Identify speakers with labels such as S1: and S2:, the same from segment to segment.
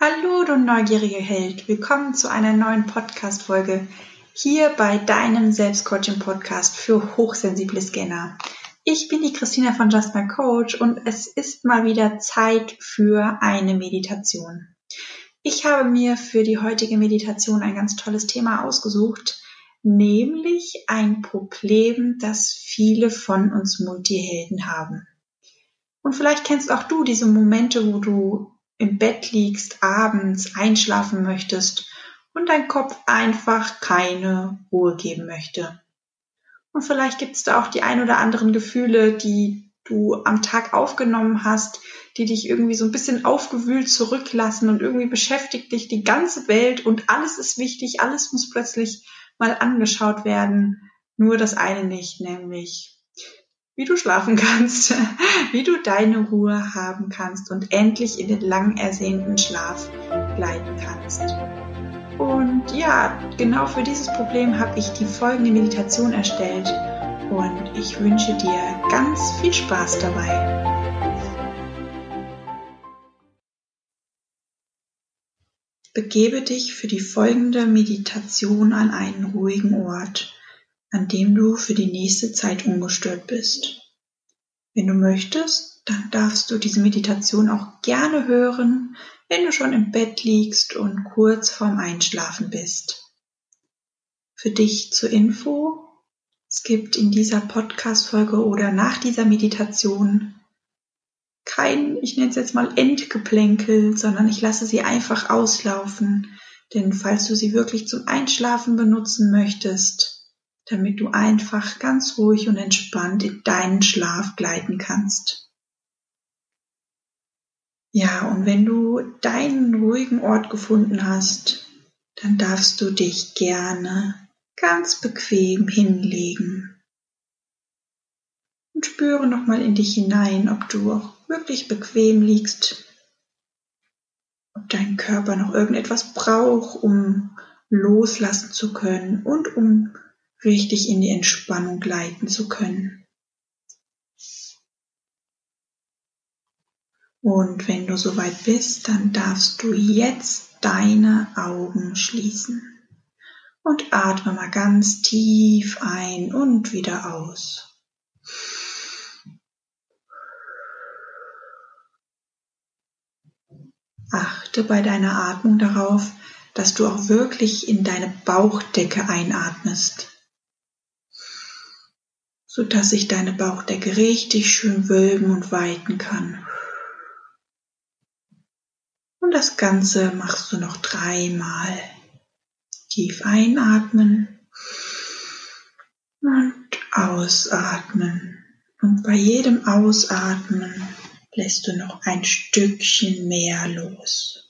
S1: Hallo, du neugierige Held. Willkommen zu einer neuen Podcast-Folge hier bei deinem Selbstcoaching-Podcast für hochsensible Scanner. Ich bin die Christina von Just My Coach und es ist mal wieder Zeit für eine Meditation. Ich habe mir für die heutige Meditation ein ganz tolles Thema ausgesucht, nämlich ein Problem, das viele von uns Multihelden haben. Und vielleicht kennst auch du diese Momente, wo du im Bett liegst, abends einschlafen möchtest und dein Kopf einfach keine Ruhe geben möchte. Und vielleicht gibt es da auch die ein oder anderen Gefühle, die du am Tag aufgenommen hast, die dich irgendwie so ein bisschen aufgewühlt zurücklassen und irgendwie beschäftigt dich die ganze Welt und alles ist wichtig, alles muss plötzlich mal angeschaut werden, nur das eine nicht, nämlich wie du schlafen kannst, wie du deine Ruhe haben kannst und endlich in den lang ersehnten Schlaf gleiten kannst. Und ja, genau für dieses Problem habe ich die folgende Meditation erstellt und ich wünsche dir ganz viel Spaß dabei. Begebe dich für die folgende Meditation an einen ruhigen Ort an dem du für die nächste Zeit ungestört bist. Wenn du möchtest, dann darfst du diese Meditation auch gerne hören, wenn du schon im Bett liegst und kurz vorm Einschlafen bist. Für dich zur Info, es gibt in dieser Podcast-Folge oder nach dieser Meditation kein, ich nenne es jetzt mal Endgeplänkel, sondern ich lasse sie einfach auslaufen. Denn falls du sie wirklich zum Einschlafen benutzen möchtest, damit du einfach ganz ruhig und entspannt in deinen Schlaf gleiten kannst. Ja, und wenn du deinen ruhigen Ort gefunden hast, dann darfst du dich gerne ganz bequem hinlegen. Und spüre nochmal in dich hinein, ob du auch wirklich bequem liegst, ob dein Körper noch irgendetwas braucht, um loslassen zu können und um richtig in die Entspannung leiten zu können. Und wenn du soweit bist, dann darfst du jetzt deine Augen schließen und atme mal ganz tief ein und wieder aus. Achte bei deiner Atmung darauf, dass du auch wirklich in deine Bauchdecke einatmest so dass sich deine Bauchdecke richtig schön wölben und weiten kann. Und das Ganze machst du noch dreimal. Tief einatmen und ausatmen. Und bei jedem Ausatmen lässt du noch ein Stückchen mehr los.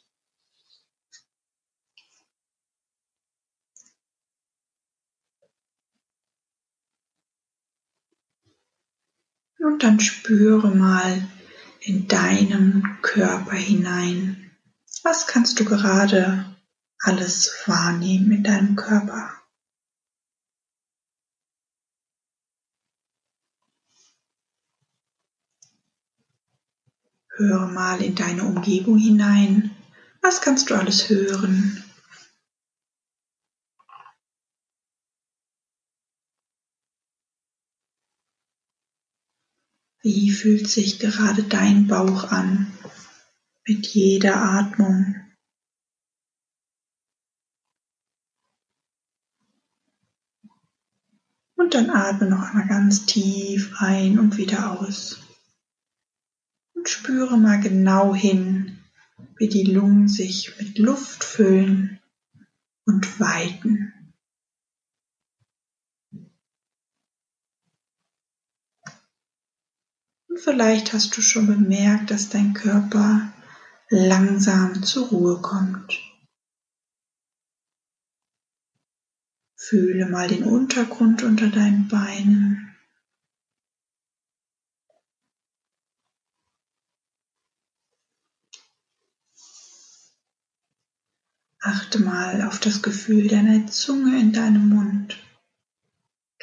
S1: Und dann spüre mal in deinen Körper hinein. Was kannst du gerade alles wahrnehmen in deinem Körper? Höre mal in deine Umgebung hinein. Was kannst du alles hören? Wie fühlt sich gerade dein Bauch an mit jeder Atmung? Und dann atme noch einmal ganz tief ein und wieder aus. Und spüre mal genau hin, wie die Lungen sich mit Luft füllen und weiten. Und vielleicht hast du schon bemerkt, dass dein Körper langsam zur Ruhe kommt. Fühle mal den Untergrund unter deinen Beinen. Achte mal auf das Gefühl deiner Zunge in deinem Mund.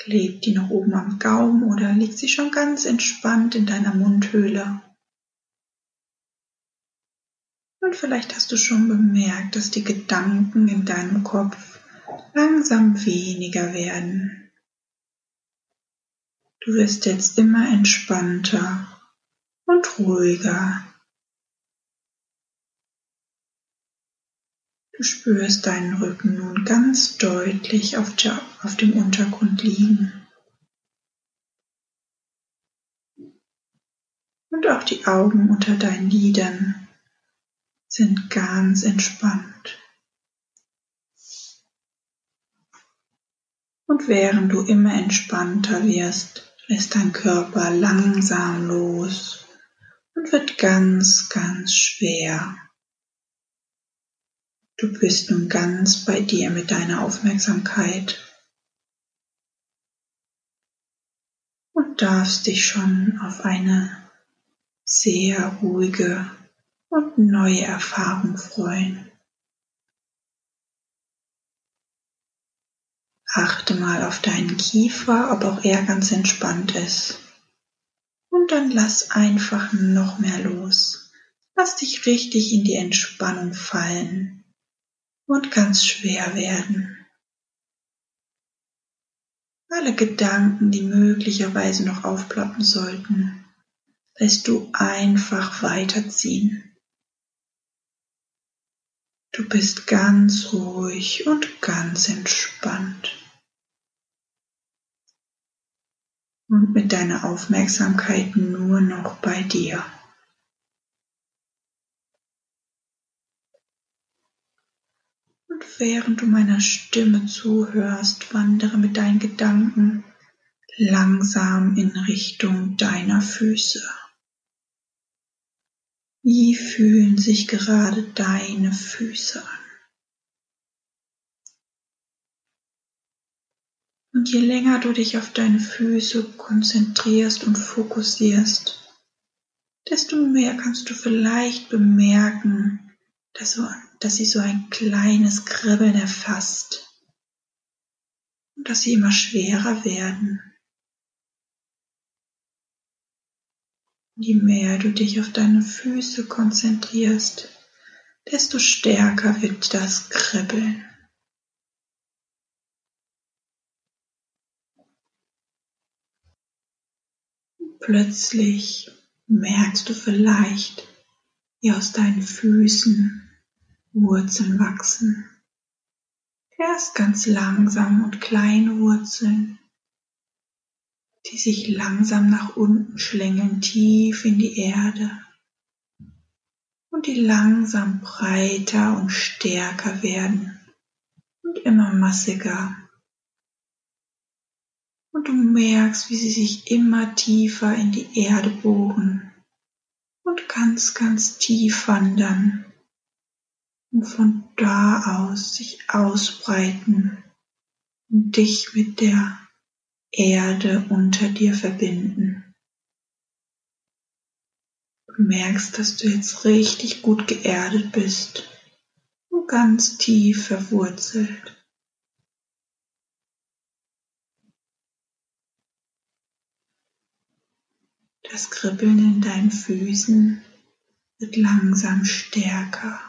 S1: Klebt die noch oben am Gaumen oder liegt sie schon ganz entspannt in deiner Mundhöhle? Und vielleicht hast du schon bemerkt, dass die Gedanken in deinem Kopf langsam weniger werden. Du wirst jetzt immer entspannter und ruhiger. Du spürst deinen Rücken nun ganz deutlich auf, auf dem Untergrund liegen. Und auch die Augen unter deinen Lidern sind ganz entspannt. Und während du immer entspannter wirst, lässt dein Körper langsam los und wird ganz, ganz schwer. Du bist nun ganz bei dir mit deiner Aufmerksamkeit und darfst dich schon auf eine sehr ruhige und neue Erfahrung freuen. Achte mal auf deinen Kiefer, ob auch er ganz entspannt ist. Und dann lass einfach noch mehr los. Lass dich richtig in die Entspannung fallen und ganz schwer werden. Alle Gedanken, die möglicherweise noch aufploppen sollten, lässt du einfach weiterziehen. Du bist ganz ruhig und ganz entspannt. Und mit deiner Aufmerksamkeit nur noch bei dir. Während du meiner Stimme zuhörst, wandere mit deinen Gedanken langsam in Richtung deiner Füße. Wie fühlen sich gerade deine Füße an? Und je länger du dich auf deine Füße konzentrierst und fokussierst, desto mehr kannst du vielleicht bemerken, dass du dass sie so ein kleines Kribbeln erfasst und dass sie immer schwerer werden. Je mehr du dich auf deine Füße konzentrierst, desto stärker wird das Kribbeln. Plötzlich merkst du vielleicht, wie aus deinen Füßen Wurzeln wachsen. Erst ganz langsam und kleine Wurzeln, die sich langsam nach unten schlängeln, tief in die Erde und die langsam breiter und stärker werden und immer massiger. Und du merkst, wie sie sich immer tiefer in die Erde bohren und ganz, ganz tief wandern und von da aus sich ausbreiten und dich mit der Erde unter dir verbinden. Du merkst, dass du jetzt richtig gut geerdet bist und ganz tief verwurzelt. Das Kribbeln in deinen Füßen wird langsam stärker.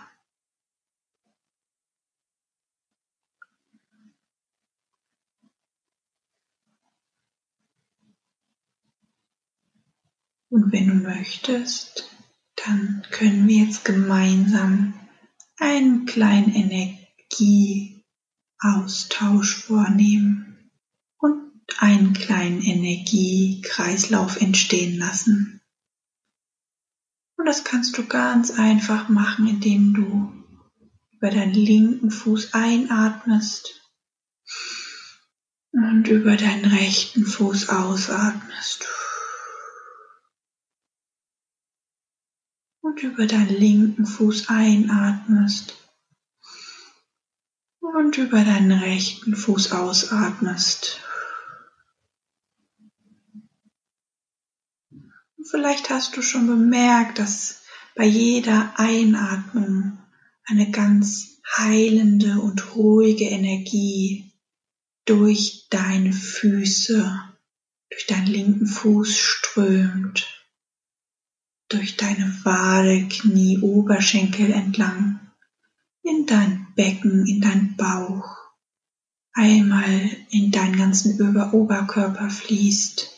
S1: Und wenn du möchtest, dann können wir jetzt gemeinsam einen kleinen Energieaustausch vornehmen einen kleinen Energiekreislauf entstehen lassen. Und das kannst du ganz einfach machen, indem du über deinen linken Fuß einatmest und über deinen rechten Fuß ausatmest. und über deinen linken Fuß einatmest und über deinen rechten Fuß ausatmest. Und vielleicht hast du schon bemerkt, dass bei jeder Einatmung eine ganz heilende und ruhige Energie durch deine Füße, durch deinen linken Fuß strömt durch deine Wade, Knie, Oberschenkel entlang in dein Becken, in dein Bauch, einmal in deinen ganzen Oberkörper fließt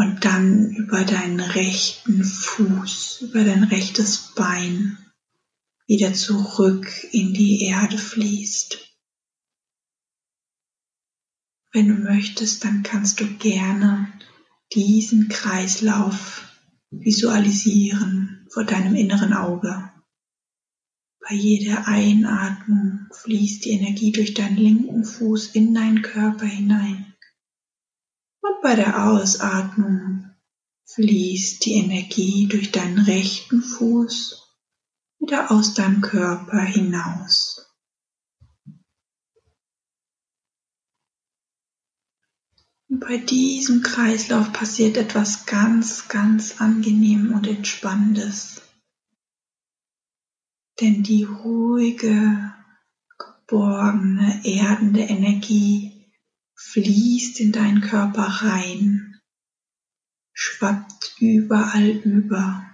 S1: und dann über deinen rechten Fuß, über dein rechtes Bein wieder zurück in die Erde fließt. Wenn du möchtest, dann kannst du gerne diesen Kreislauf visualisieren vor deinem inneren Auge. Bei jeder Einatmung fließt die Energie durch deinen linken Fuß in deinen Körper hinein. Und bei der Ausatmung fließt die Energie durch deinen rechten Fuß wieder aus deinem Körper hinaus. Und bei diesem Kreislauf passiert etwas ganz, ganz angenehm und entspannendes. Denn die ruhige, geborgene, erdende Energie fließt in deinen Körper rein, schwappt überall über.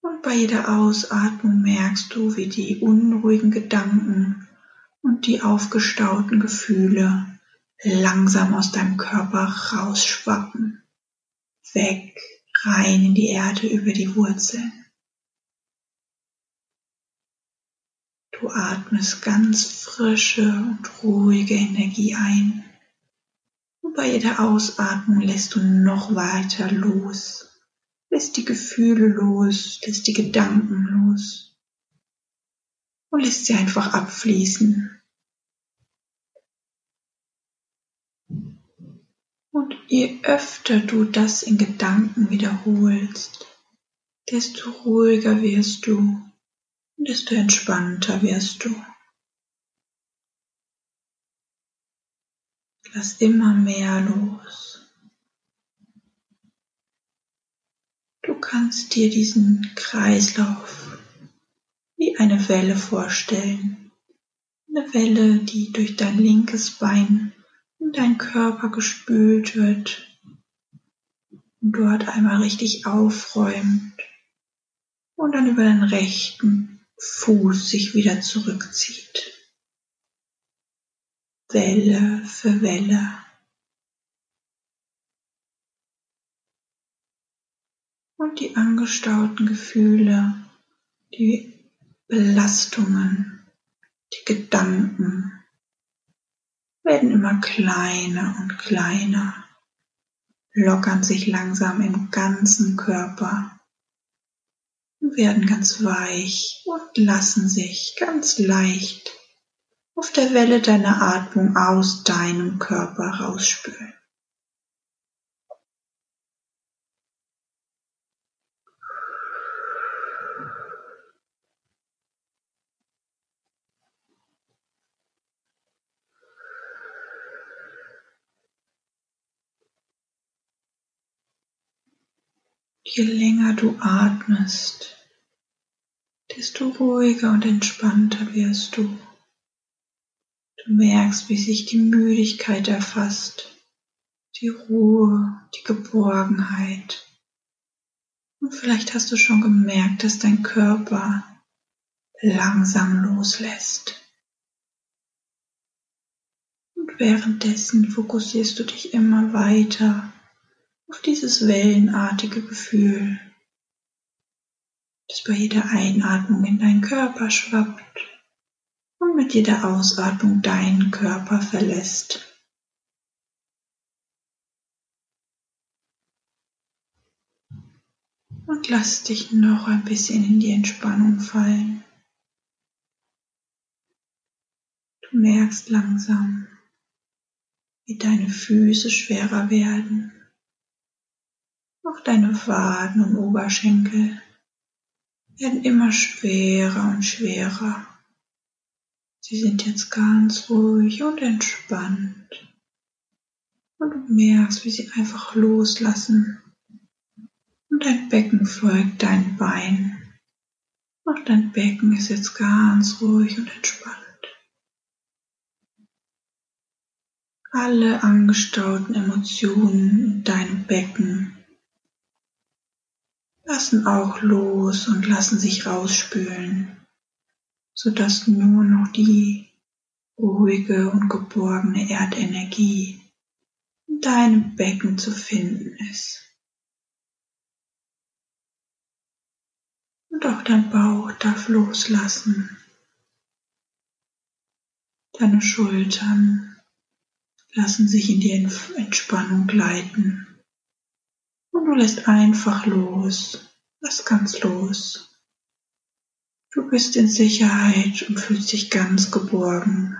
S1: Und bei jeder Ausatmung merkst du, wie die unruhigen Gedanken und die aufgestauten Gefühle langsam aus deinem Körper rausschwappen, weg, rein in die Erde über die Wurzeln. Du atmest ganz frische und ruhige Energie ein. Und bei jeder Ausatmung lässt du noch weiter los. Lässt die Gefühle los, lässt die Gedanken los. Und lässt sie einfach abfließen. Und je öfter du das in Gedanken wiederholst, desto ruhiger wirst du desto entspannter wirst du. Lass immer mehr los. Du kannst dir diesen Kreislauf wie eine Welle vorstellen. Eine Welle, die durch dein linkes Bein in dein Körper gespült wird und dort einmal richtig aufräumt und dann über den rechten Fuß sich wieder zurückzieht. Welle für Welle. Und die angestauten Gefühle, die Belastungen, die Gedanken werden immer kleiner und kleiner, lockern sich langsam im ganzen Körper werden ganz weich und lassen sich ganz leicht auf der Welle deiner Atmung aus deinem Körper rausspülen. Je länger du atmest, desto ruhiger und entspannter wirst du. Du merkst, wie sich die Müdigkeit erfasst, die Ruhe, die Geborgenheit. Und vielleicht hast du schon gemerkt, dass dein Körper langsam loslässt. Und währenddessen fokussierst du dich immer weiter auf dieses wellenartige Gefühl das bei jeder Einatmung in deinen Körper schwappt und mit jeder Ausatmung deinen Körper verlässt. Und lass dich noch ein bisschen in die Entspannung fallen. Du merkst langsam, wie deine Füße schwerer werden, auch deine Waden und Oberschenkel werden immer schwerer und schwerer. Sie sind jetzt ganz ruhig und entspannt. Und du merkst, wie sie einfach loslassen. Und dein Becken folgt dein Bein. Auch dein Becken ist jetzt ganz ruhig und entspannt. alle angestauten Emotionen in deinem Becken lassen auch los und lassen sich rausspülen, sodass nur noch die ruhige und geborgene Erdenergie in deinem Becken zu finden ist. Und auch dein Bauch darf loslassen. Deine Schultern lassen sich in die Entspannung gleiten. Und du lässt einfach los. Lass ganz los. Du bist in Sicherheit und fühlst dich ganz geborgen.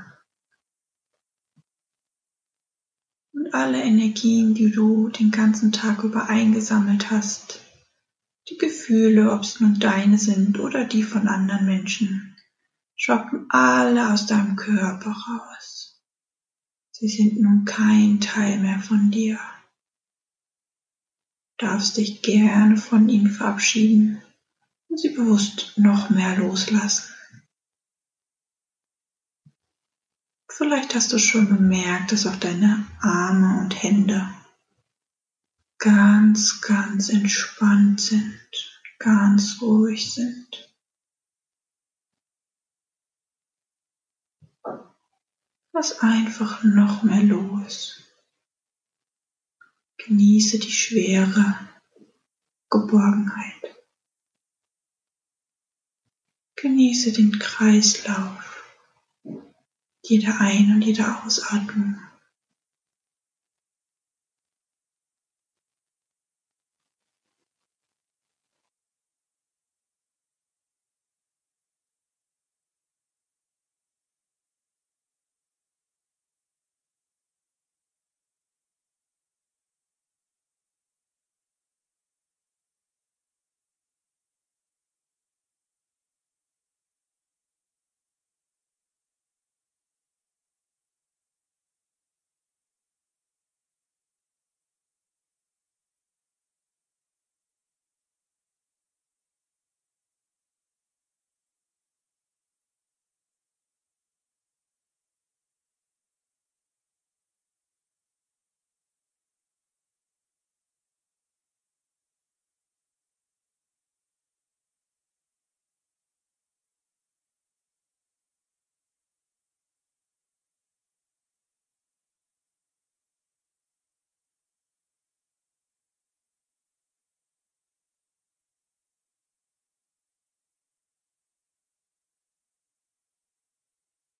S1: Und alle Energien, die du den ganzen Tag über eingesammelt hast, die Gefühle, ob es nun deine sind oder die von anderen Menschen, schwappen alle aus deinem Körper raus. Sie sind nun kein Teil mehr von dir. Darfst dich gerne von ihnen verabschieden und sie bewusst noch mehr loslassen. Vielleicht hast du schon bemerkt, dass auch deine Arme und Hände ganz, ganz entspannt sind, ganz ruhig sind. Lass einfach noch mehr los. Genieße die schwere Geborgenheit. Genieße den Kreislauf, jede Ein- und jede Ausatmung.